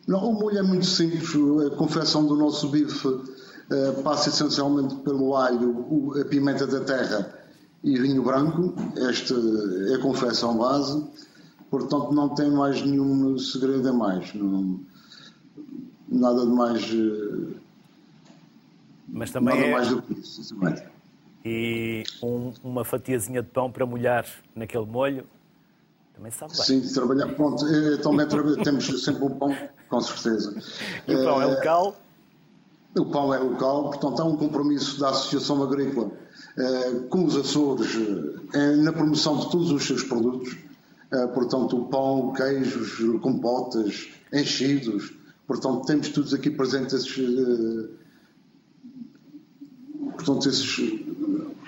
Não, o molho é muito simples. A confecção do nosso bife uh, passa essencialmente pelo alho, a pimenta da terra e vinho branco. Esta é a confecção base. Portanto, não tem mais nenhum segredo a mais. Não, nada de mais. Eh, Mas também nada é... mais do que isso, sinceramente. E um, uma fatiazinha de pão para molhar naquele molho também sabe bem. Sim, trabalhar. Pronto, eh, também temos sempre o pão, com certeza. E o pão é local? O pão é local, portanto, há um compromisso da Associação Agrícola com os Açores na promoção de todos os seus produtos, portanto, o pão, queijos, compotas, enchidos, portanto, temos todos aqui presentes esses, portanto, esses,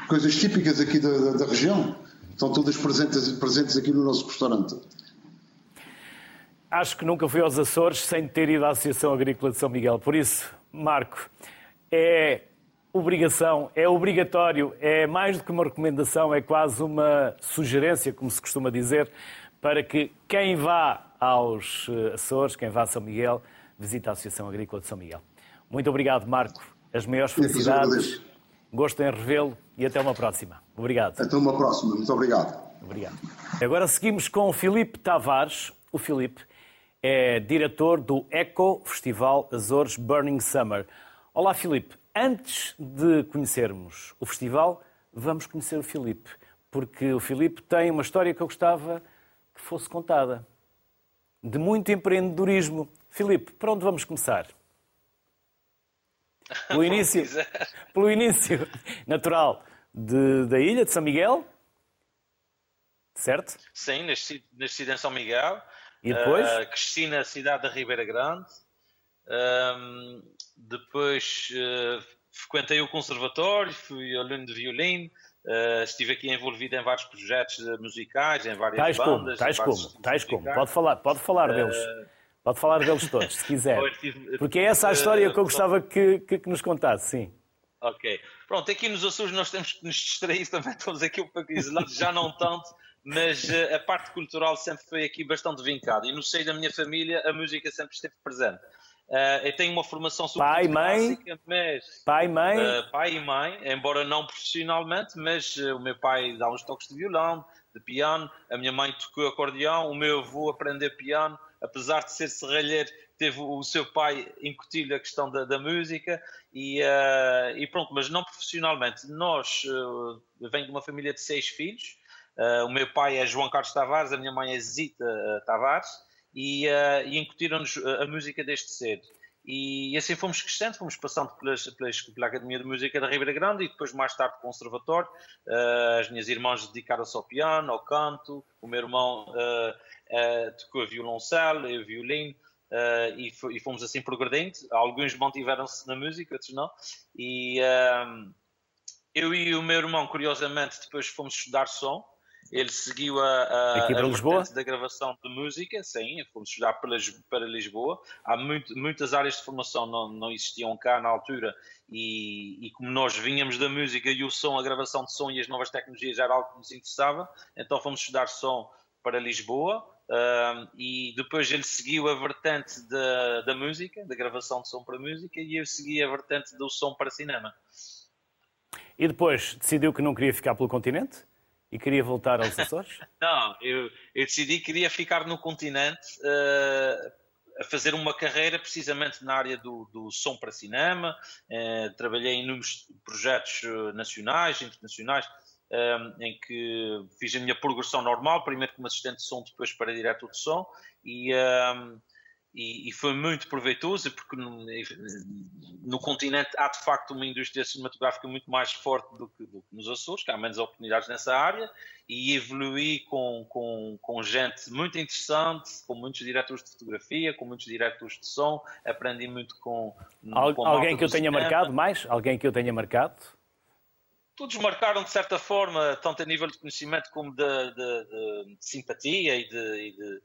coisas típicas aqui da, da, da região, estão todas presentes, presentes aqui no nosso restaurante. Acho que nunca fui aos Açores sem ter ido à Associação Agrícola de São Miguel. Por isso, Marco, é obrigação, é obrigatório, é mais do que uma recomendação, é quase uma sugerência, como se costuma dizer, para que quem vá aos eh, Açores, quem vá a São Miguel, visite a Associação Agrícola de São Miguel. Muito obrigado, Marco. As maiores felicidades. Gosto em revê-lo e até uma próxima. Obrigado. Até uma próxima. Muito obrigado. Obrigado. Agora seguimos com o Filipe Tavares. O Filipe é diretor do Eco Festival Açores Burning Summer. Olá, Filipe. Antes de conhecermos o festival, vamos conhecer o Filipe, porque o Filipe tem uma história que eu gostava que fosse contada. De muito empreendedorismo. Filipe, por onde vamos começar? Pelo início, pelo início natural de, da ilha de São Miguel, certo? Sim, nasci, nasci em São Miguel. E depois? Uh, cresci na cidade da Ribeira Grande. Um, depois uh, frequentei o conservatório, fui aluno de violino, uh, estive aqui envolvido em vários projetos musicais, em várias tais bandas. Como, tais como, tais como. Pode falar, pode falar uh, deles. Pode falar deles todos, se quiser. Porque é essa a história que eu gostava que, que, que nos contasse, sim. Ok. Pronto, aqui nos Açores nós temos que nos distrair também, estamos aqui um pouco isolados, já não tanto, mas a parte cultural sempre foi aqui bastante vincada. E no seio da minha família a música sempre esteve presente. Uh, eu tenho uma formação super pai, mãe, clássica, mas... Pai, mãe? Uh, pai e mãe, embora não profissionalmente, mas uh, o meu pai dá uns toques de violão, de piano, a minha mãe tocou acordeão, o meu avô aprendeu piano, apesar de ser serralheiro, teve o seu pai incutir a questão da, da música e, e, pronto, mas não profissionalmente. Nós, uh, venho de uma família de seis filhos, o meu pai é João Carlos Tavares, a minha mãe é Zita Tavares, e, uh, e incutiram-nos a música desde cedo. E, assim fomos crescendo, fomos passando pelas, pelas, pela Academia de Música da Ribeira Grande e depois mais tarde Conservatório. Uh, as minhas irmãs dedicaram-se ao piano, ao canto, o meu irmão uh, uh, tocou violoncelo, eu violino, e, e, fomos assim progredindo. Alguns mantiveram-se na música, outros não. E eu e o meu irmão, curiosamente, depois fomos estudar som. Ele seguiu a, a, Aqui para a Lisboa? da gravação de música, sim, fomos estudar para, para Lisboa. Há muito, muitas áreas de formação não, não existiam cá na altura e, e, como nós vinhamos da música e o som, a gravação de som e as novas tecnologias era algo que nos interessava, então fomos estudar som para Lisboa. Uh, e depois ele seguiu a vertente da, da música, da gravação de som para música, e eu segui a vertente do som para cinema. E depois decidiu que não queria ficar pelo continente? E queria voltar aos Açores? Não, eu, eu, decidi que queria ficar no continente uh, a fazer uma carreira precisamente na área do, do som para cinema. Uh, trabalhei em inúmeros projetos eh, nacionais, internacionais, em que fiz a minha progressão normal, primeiro como assistente de som, depois para diretor de som. E, e, e, foi muito proveitoso porque no, no, continente há de facto uma indústria cinematográfica muito mais forte do que, do que, nos Açores, que há menos oportunidades nessa área e evoluí com, com, com gente muito interessante, com muitos diretores de fotografia, com muitos diretores de som, aprendi muito com, Al, com Alguém que eu tenha cinema. marcado mais? Alguém que eu tenha marcado? Todos marcaram de certa forma, tanto a nível de conhecimento como de, de, de simpatia e de e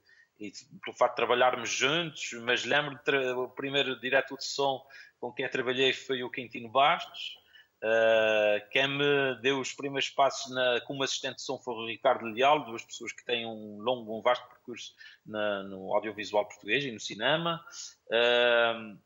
pelo facto de trabalharmos juntos, mas lembro o primeiro diretor de som com quem trabalhei foi o Quintino Bastos. Uh, quem me deu os primeiros passos na, como assistente de som foi o Ricardo Leal, duas pessoas que têm um longo, um vasto percurso na, no audiovisual português e no cinema. Uh,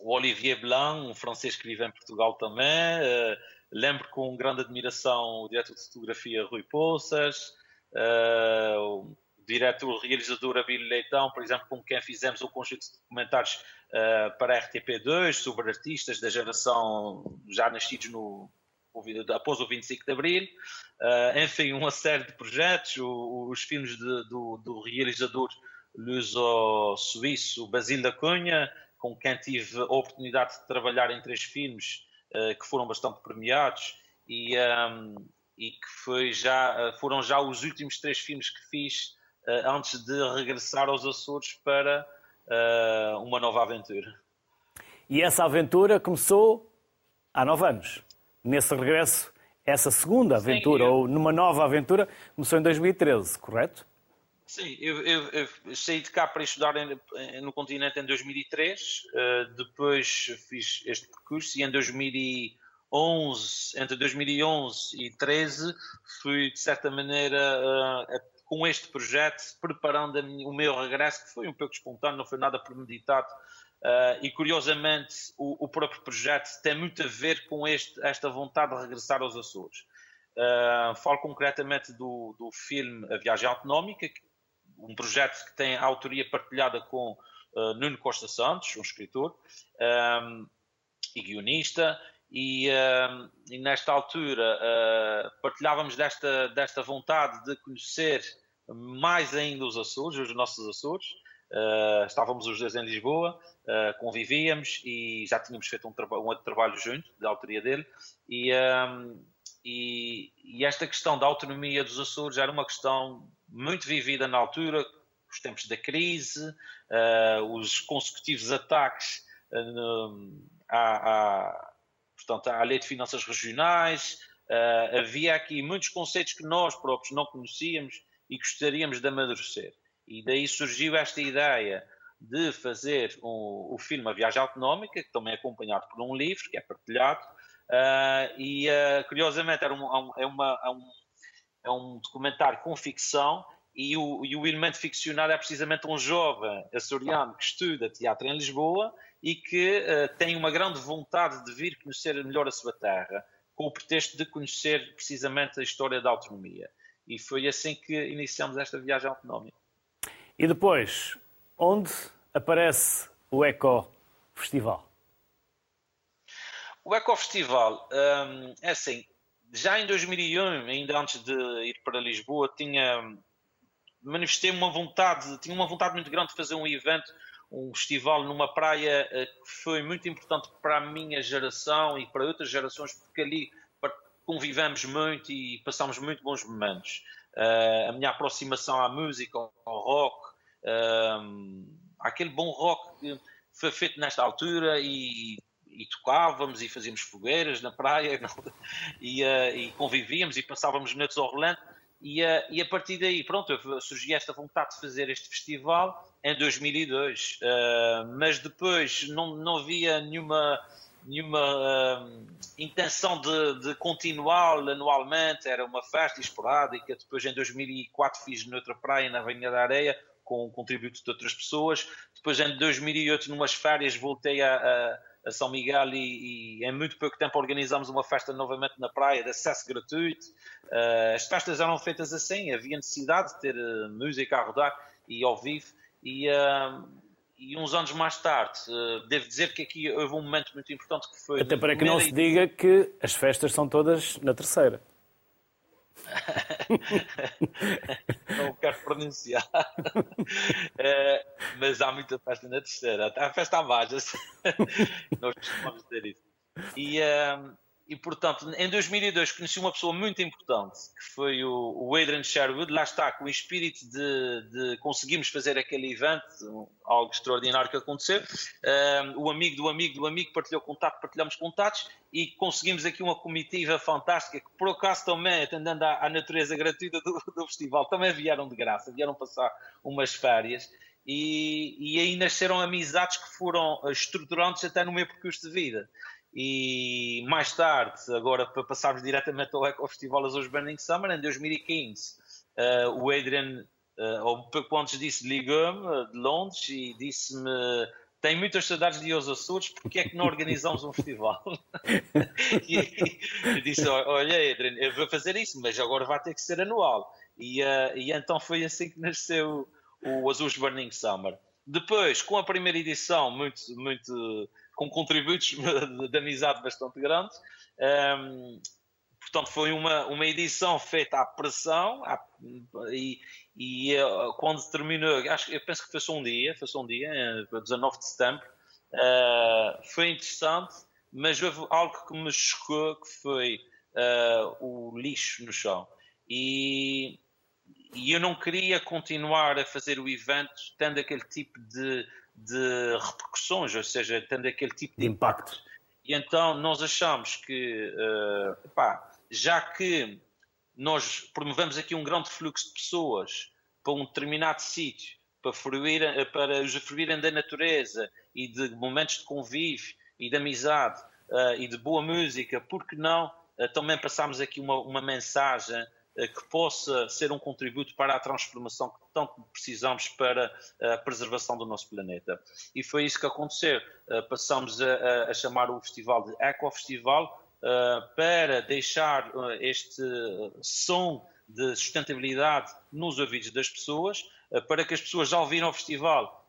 o Olivier Blanc, um francês que vive em Portugal também. Uh, lembro com grande admiração o diretor de fotografia Rui Poças. Uh, diretor realizador Abílio Leitão, por exemplo, com quem fizemos um conjunto de documentários uh, para a RTP2 sobre artistas da geração já nascidos no, após o 25 de Abril. Uh, enfim, uma série de projetos, o, os filmes de, do, do, realizador luso-suíço Basílio da Cunha, com quem tive a oportunidade de trabalhar em três filmes uh, que foram bastante premiados e, um, e que já, foram já os últimos três filmes que fiz antes de regressar aos Açores para uh, uma nova aventura. E essa aventura começou há nove anos. Nesse regresso, essa segunda aventura, Sim, eu... ou numa nova aventura, começou em 2013, correto? Sim, eu, eu, eu saí de cá para estudar no continente em 2003, uh, eh, depois fiz este percurso e em 2011, entre 2011 e 2013, fui de certa maneira uh, com este projeto, preparando o meu regresso, que foi um pouco espontâneo, não foi nada premeditado. Uh, e curiosamente, o, o, próprio projeto tem muito a ver com este, esta vontade de regressar aos Açores. Uh, falo concretamente do, do filme A Viagem Autonómica, um projeto que tem a autoria partilhada com uh, Nuno Costa Santos, um escritor um, e guionista, e, e nesta altura partilhávamos desta, desta vontade de conhecer mais ainda os Açores, os nossos Açores. Uh, estávamos os dois em Lisboa, convivíamos e já tínhamos feito um, um outro trabalho junto, da autoria dele, e, e, e, esta questão da autonomia dos Açores era uma questão muito vivida na altura, os tempos da crise, os consecutivos ataques à, portanto, à lei de finanças regionais. Uh, havia aqui muitos conceitos que nós próprios não conhecíamos e gostaríamos de amadurecer. E daí surgiu esta ideia de fazer um, o filme A Viagem Autonómica, que também é acompanhado por um livro, que é partilhado, uh, e uh, curiosamente era um, é, uma, é, um, é um documentário com ficção e o, e o elemento ficcional é precisamente um jovem açoriano que estuda teatro em Lisboa e que uh, tem uma grande vontade de vir conhecer melhor a sua terra, com o pretexto de conhecer precisamente a história da autonomia. E foi assim que iniciamos esta viagem autonómica. E depois, onde aparece o Eco Festival? O Eco Festival, um, é assim, já em 2001, ainda antes de ir para Lisboa, tinha manifestei uma vontade, tinha uma vontade muito grande de fazer um evento, um festival numa praia eh, que foi muito importante para a minha geração e para outras gerações, porque ali convivemos muito e passamos muito bons momentos. Uh, a minha aproximação à música, ao rock, uh, aquele bom rock que foi feito nesta altura e, e tocávamos e fazíamos fogueiras na praia e, uh, e convivíamos e passávamos noites ao relento e a, e a partir daí, pronto, surgiu esta vontade de fazer este festival em 2002, uh, mas depois não, não havia nenhuma, nenhuma uh, intenção de, de continuar anualmente, era uma festa esporádica. Depois, em 2004, fiz noutra praia, na Rainha da Areia, com contributo de outras pessoas. Depois, em 2008, numas férias, voltei a, a a São Miguel e, e, em muito pouco tempo organizámos uma festa novamente na praia de acesso gratuito. Uh, as festas eram feitas assim, havia necessidade de ter uh, música a rodar e ao vivo. E, uh, e uns anos mais tarde, devo dizer que aqui houve um momento muito importante que foi. Até para que não se diga que as festas são todas na terceira. não quero pronunciar. É, mas há muita festa na terceira. Há festa a mais. Nós costumamos dizer isso. E, um, e, portanto, em 2002 conheci uma pessoa muito importante, que foi o, Adrian Sherwood. Lá está, com o espírito de, de conseguirmos fazer aquele evento, algo extraordinário que aconteceu. O amigo do amigo do amigo partilhou contato, partilhamos contatos e conseguimos aqui uma comitiva fantástica, que por acaso também, atendendo à, à natureza gratuita do, do festival, também vieram de graça, vieram passar umas férias. E, e, aí nasceram amizades que foram estruturantes até no meu percurso de vida. E mais tarde, agora para passarmos diretamente ao Eco Festival Azores Burning Summer, em 2015, uh, eh, o Adrian, uh, um pouco antes disso, ligou-me uh, de Londres e disse-me tenho muitas saudades de os Açores, porque é que não organizamos um festival? e, e disse, olha Adrian, eu vou fazer isso, mas agora vai ter que ser anual. E, uh, e então foi assim que nasceu o Azores Burning Summer. Depois, com a primeira edição, muito, muito com contributos de, de amizade bastante grandes. Um, portanto, foi uma, uma edição feita à pressão à, e, e uh, quando terminou, acho, eu penso que foi só um dia, foi só um dia, 19 de setembro, uh, foi interessante, mas houve algo que me chocou, que foi uh, o lixo no chão. E, e eu não queria continuar a fazer o evento tendo aquele tipo de de repercussões, ou seja, tendo aquele tipo de impacto. E então nós achamos que, uh, já que nós promovemos aqui um grande fluxo de pessoas para um determinado sítio, para, fruir, para usufruírem da natureza e de momentos de convívio e de amizade uh, e de boa música, por que não uh, também passarmos aqui uma, uma mensagem que possa ser um contributo para a transformação que tanto precisamos para a preservação do nosso planeta. E foi isso que aconteceu. Eh, passamos a, a chamar o festival de Eco Festival eh, para deixar este som de sustentabilidade nos ouvidos das pessoas, para que as pessoas, já ouviram o festival,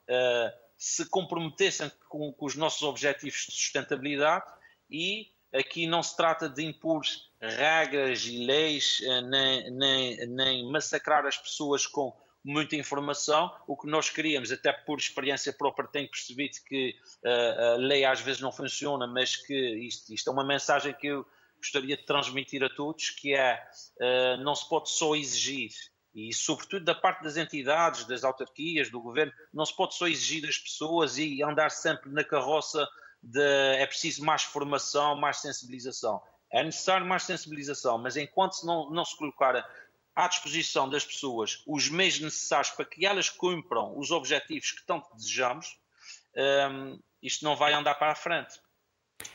se comprometessem com, com os nossos objetivos de sustentabilidade e aqui não se trata de impor regras e leis, eh, nem, nem, nem massacrar as pessoas com muita informação. O que nós queríamos, até por experiência própria, tenho percebido que uh, a lei às vezes não funciona, mas que isto, isto, é uma mensagem que eu gostaria de transmitir a todos, que é uh, não se pode só exigir, e sobretudo da parte das entidades, das autarquias, do governo, não se pode só exigir das pessoas e andar sempre na carroça de é preciso mais formação, mais sensibilização. É necessário mais sensibilização, mas enquanto não, não se colocar à disposição das pessoas os meios necessários para que elas cumpram os objetivos que tanto desejamos, um, isto não vai andar para a frente.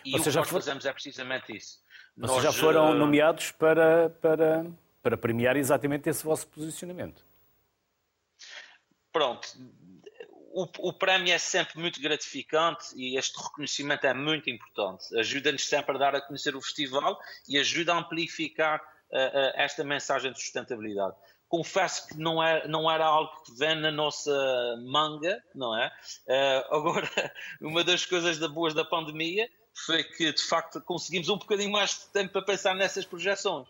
E Vocês o que nós for... fazemos é precisamente isso. Vocês nós, já foram uh... nomeados para, para, para premiar exatamente esse vosso posicionamento. pronto, o, o, prémio é sempre muito gratificante e este reconhecimento é muito importante. Ajuda-nos sempre a dar a conhecer o festival e ajuda a amplificar uh, uh, esta mensagem de sustentabilidade. Confesso que não era, não era algo que vem na nossa manga, não é? Uh, agora, uma das coisas da, boas da pandemia foi que, de facto, conseguimos um bocadinho mais de tempo para pensar nessas projeções.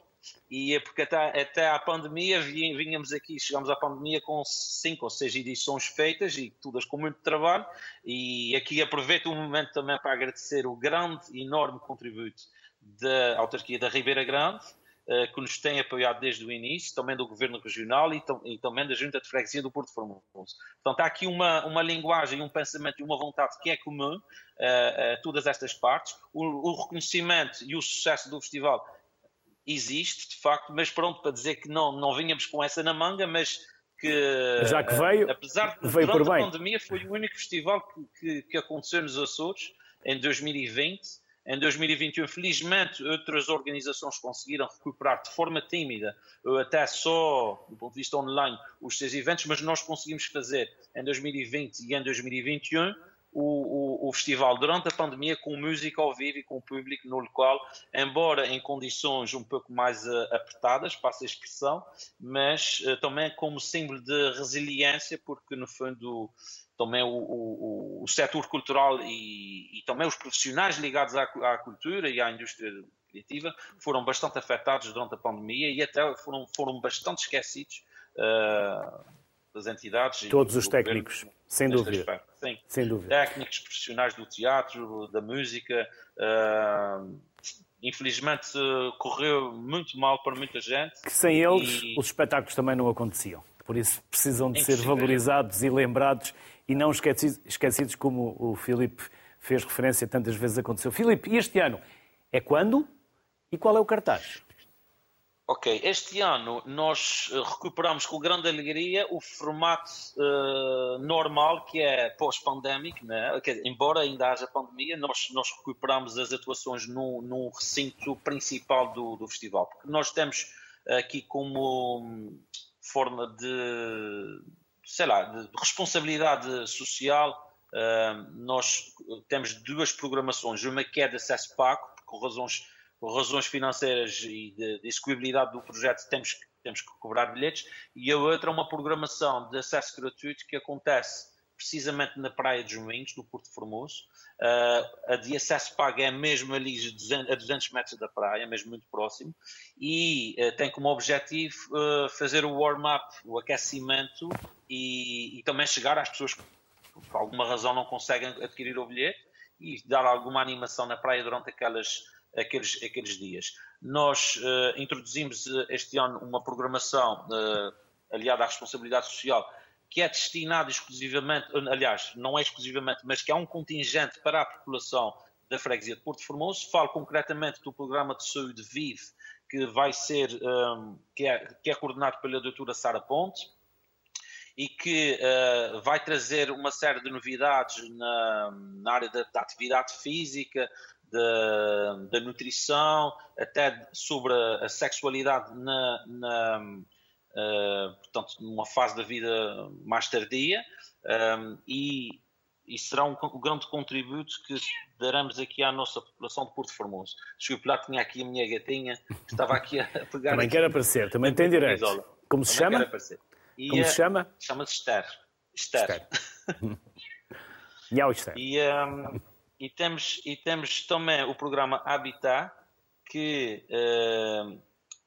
E é porque até, até à pandemia vinhamos aqui, chegamos à pandemia com cinco ou seis edições feitas e todas com muito trabalho. E aqui aproveito o momento também para agradecer o grande e enorme contributo da autarquia da Ribeira Grande, eh, que nos tem apoiado desde o início, também do Governo Regional e, e também da Junta de Freguesia do Porto Formoso. Portanto, há aqui uma, uma linguagem, um pensamento e uma vontade que é comum a, a todas estas partes. O, o reconhecimento e o sucesso do festival existe, de facto, mas pronto, para dizer que não, não vinhamos com essa na manga, mas que, já que veio, apesar de veio durante por bem. a pandemia foi o único festival que, que, que, aconteceu nos Açores em 2020. Em 2021, felizmente, outras organizações conseguiram recuperar de forma tímida, até só do ponto de vista online, os seus eventos, mas nós conseguimos fazer em 2020 e em 2021 o, o, o, festival durante a pandemia com música ao vivo e com o público no local, embora em condições um pouco mais uh, apertadas, passa a expressão, mas uh, também como símbolo de resiliência, porque no fundo também o, o, o setor cultural e, e, também os profissionais ligados à, à, cultura e à indústria criativa foram bastante afetados durante a pandemia e até foram, foram bastante esquecidos. Uh, das entidades. Todos os técnicos, sem dúvida. Sim. Dúvida. Técnicos, profissionais do teatro, da música. Uh, infelizmente correu muito mal para muita gente. Que sem eles e... os espetáculos também não aconteciam. Por isso precisam de ser valorizados e lembrados e não esquecidos, esquecidos como o Filipe fez referência tantas vezes aconteceu. Filipe, e este ano é quando e qual é o cartaz? Ok, este ano nós eh, recuperamos com grande alegria o formato uh, normal que é pós-pandémico, né? embora ainda haja pandemia, nós, nós recuperamos as atuações no, no recinto principal do, do festival, porque nós temos aqui como forma de, sei lá, de responsabilidade social, uh, nós temos duas programações, uma que é de acesso pago, por razões por razões financeiras e de, de execuibilidade do projeto, temos, temos que cobrar bilhetes, e a outra é uma programação de acesso gratuito que acontece precisamente na Praia dos Moinhos, no Porto Formoso. Uh, a de acesso pago é mesmo ali a 200 metros da praia, mesmo muito próximo, e uh, tem como objetivo uh, fazer o warm-up, o aquecimento, e, e, também chegar às pessoas que por alguma razão não conseguem adquirir o bilhete, e dar alguma animação na praia durante aquelas aqueles, aqueles dias. Nós uh, introduzimos uh, este ano uma programação uh, aliada à responsabilidade social que é destinada exclusivamente, aliás, não é exclusivamente, mas que é um contingente para a população da freguesia de Porto Formoso. Falo concretamente do programa de saúde VIVE, que vai ser, um, que, é, que é coordenado pela doutora Sara Ponte, e que uh, vai trazer uma série de novidades na, na área da, da, atividade física, da, da nutrição, até sobre a, a sexualidade na, na uh, portanto, numa fase da vida mais tardia um, ehm, e, e, será um, um, grande contributo que daremos aqui à nossa população de Porto Formoso. Desculpe lá, tinha aqui a minha gatinha que estava aqui a pegar. também quer aparecer, também tem direito. Como se chama? E, Como se chama? Chama-se Esther. Esther. Esther. Miau Esther. E, um, ehm, e temos, e temos também o programa Habitat, que uh,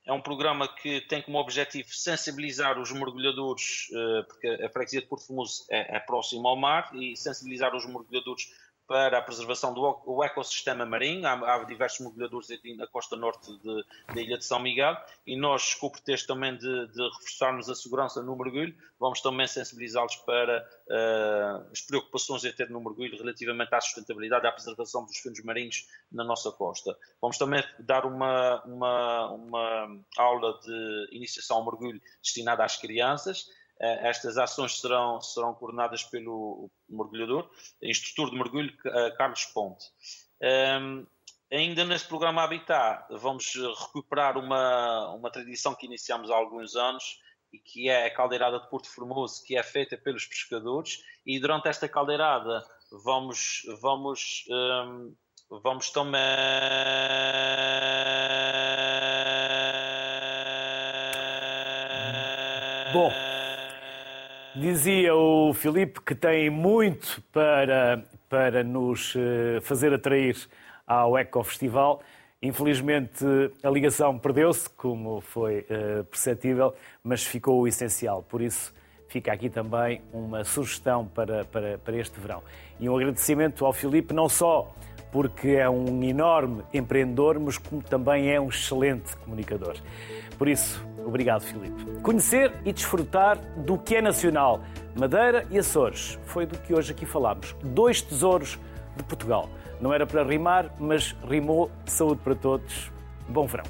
é um programa que tem como objetivo sensibilizar os mergulhadores, uh, porque a freguesia de Porto Formoso é, é próximo ao mar, e sensibilizar os mergulhadores para a preservação do ecossistema marinho. Há, há diversos mergulhadores na costa norte de, da ilha de São Miguel e nós, com o pretexto também de, de reforçarmos a segurança no mergulho, vamos também sensibilizá-los para uh, as preocupações a ter no mergulho relativamente à sustentabilidade à preservação dos fundos marinhos na nossa costa. Vamos também dar uma, uma, uma aula de iniciação ao mergulho destinada às crianças estas ações serão, serão coordenadas pelo mergulhador, instrutor de mergulho eh, Carlos Ponte. Um, ehm, ainda neste programa Habitat, vamos recuperar uma, uma tradição que iniciamos há alguns anos, que é a caldeirada de Porto Formoso, que é feita pelos pescadores, e durante esta caldeirada vamos, vamos, um, vamos também. Bom, dizia o Filipe que tem muito para, para nos eh, fazer atrair ao Eco Festival. Infelizmente a ligação perdeu-se, como foi uh, perceptível, mas ficou o essencial. Por isso fica aqui também uma sugestão para, para, para este verão. E um agradecimento ao Filipe, não só porque é um enorme empreendedor, mas como também é um excelente comunicador. Por isso, obrigado, Filipe. Conhecer e desfrutar do que é nacional. Madeira e Açores. Foi do que hoje aqui falámos. Dois tesouros de Portugal. Não era para rimar, mas rimou. Saúde para todos. Bom verão.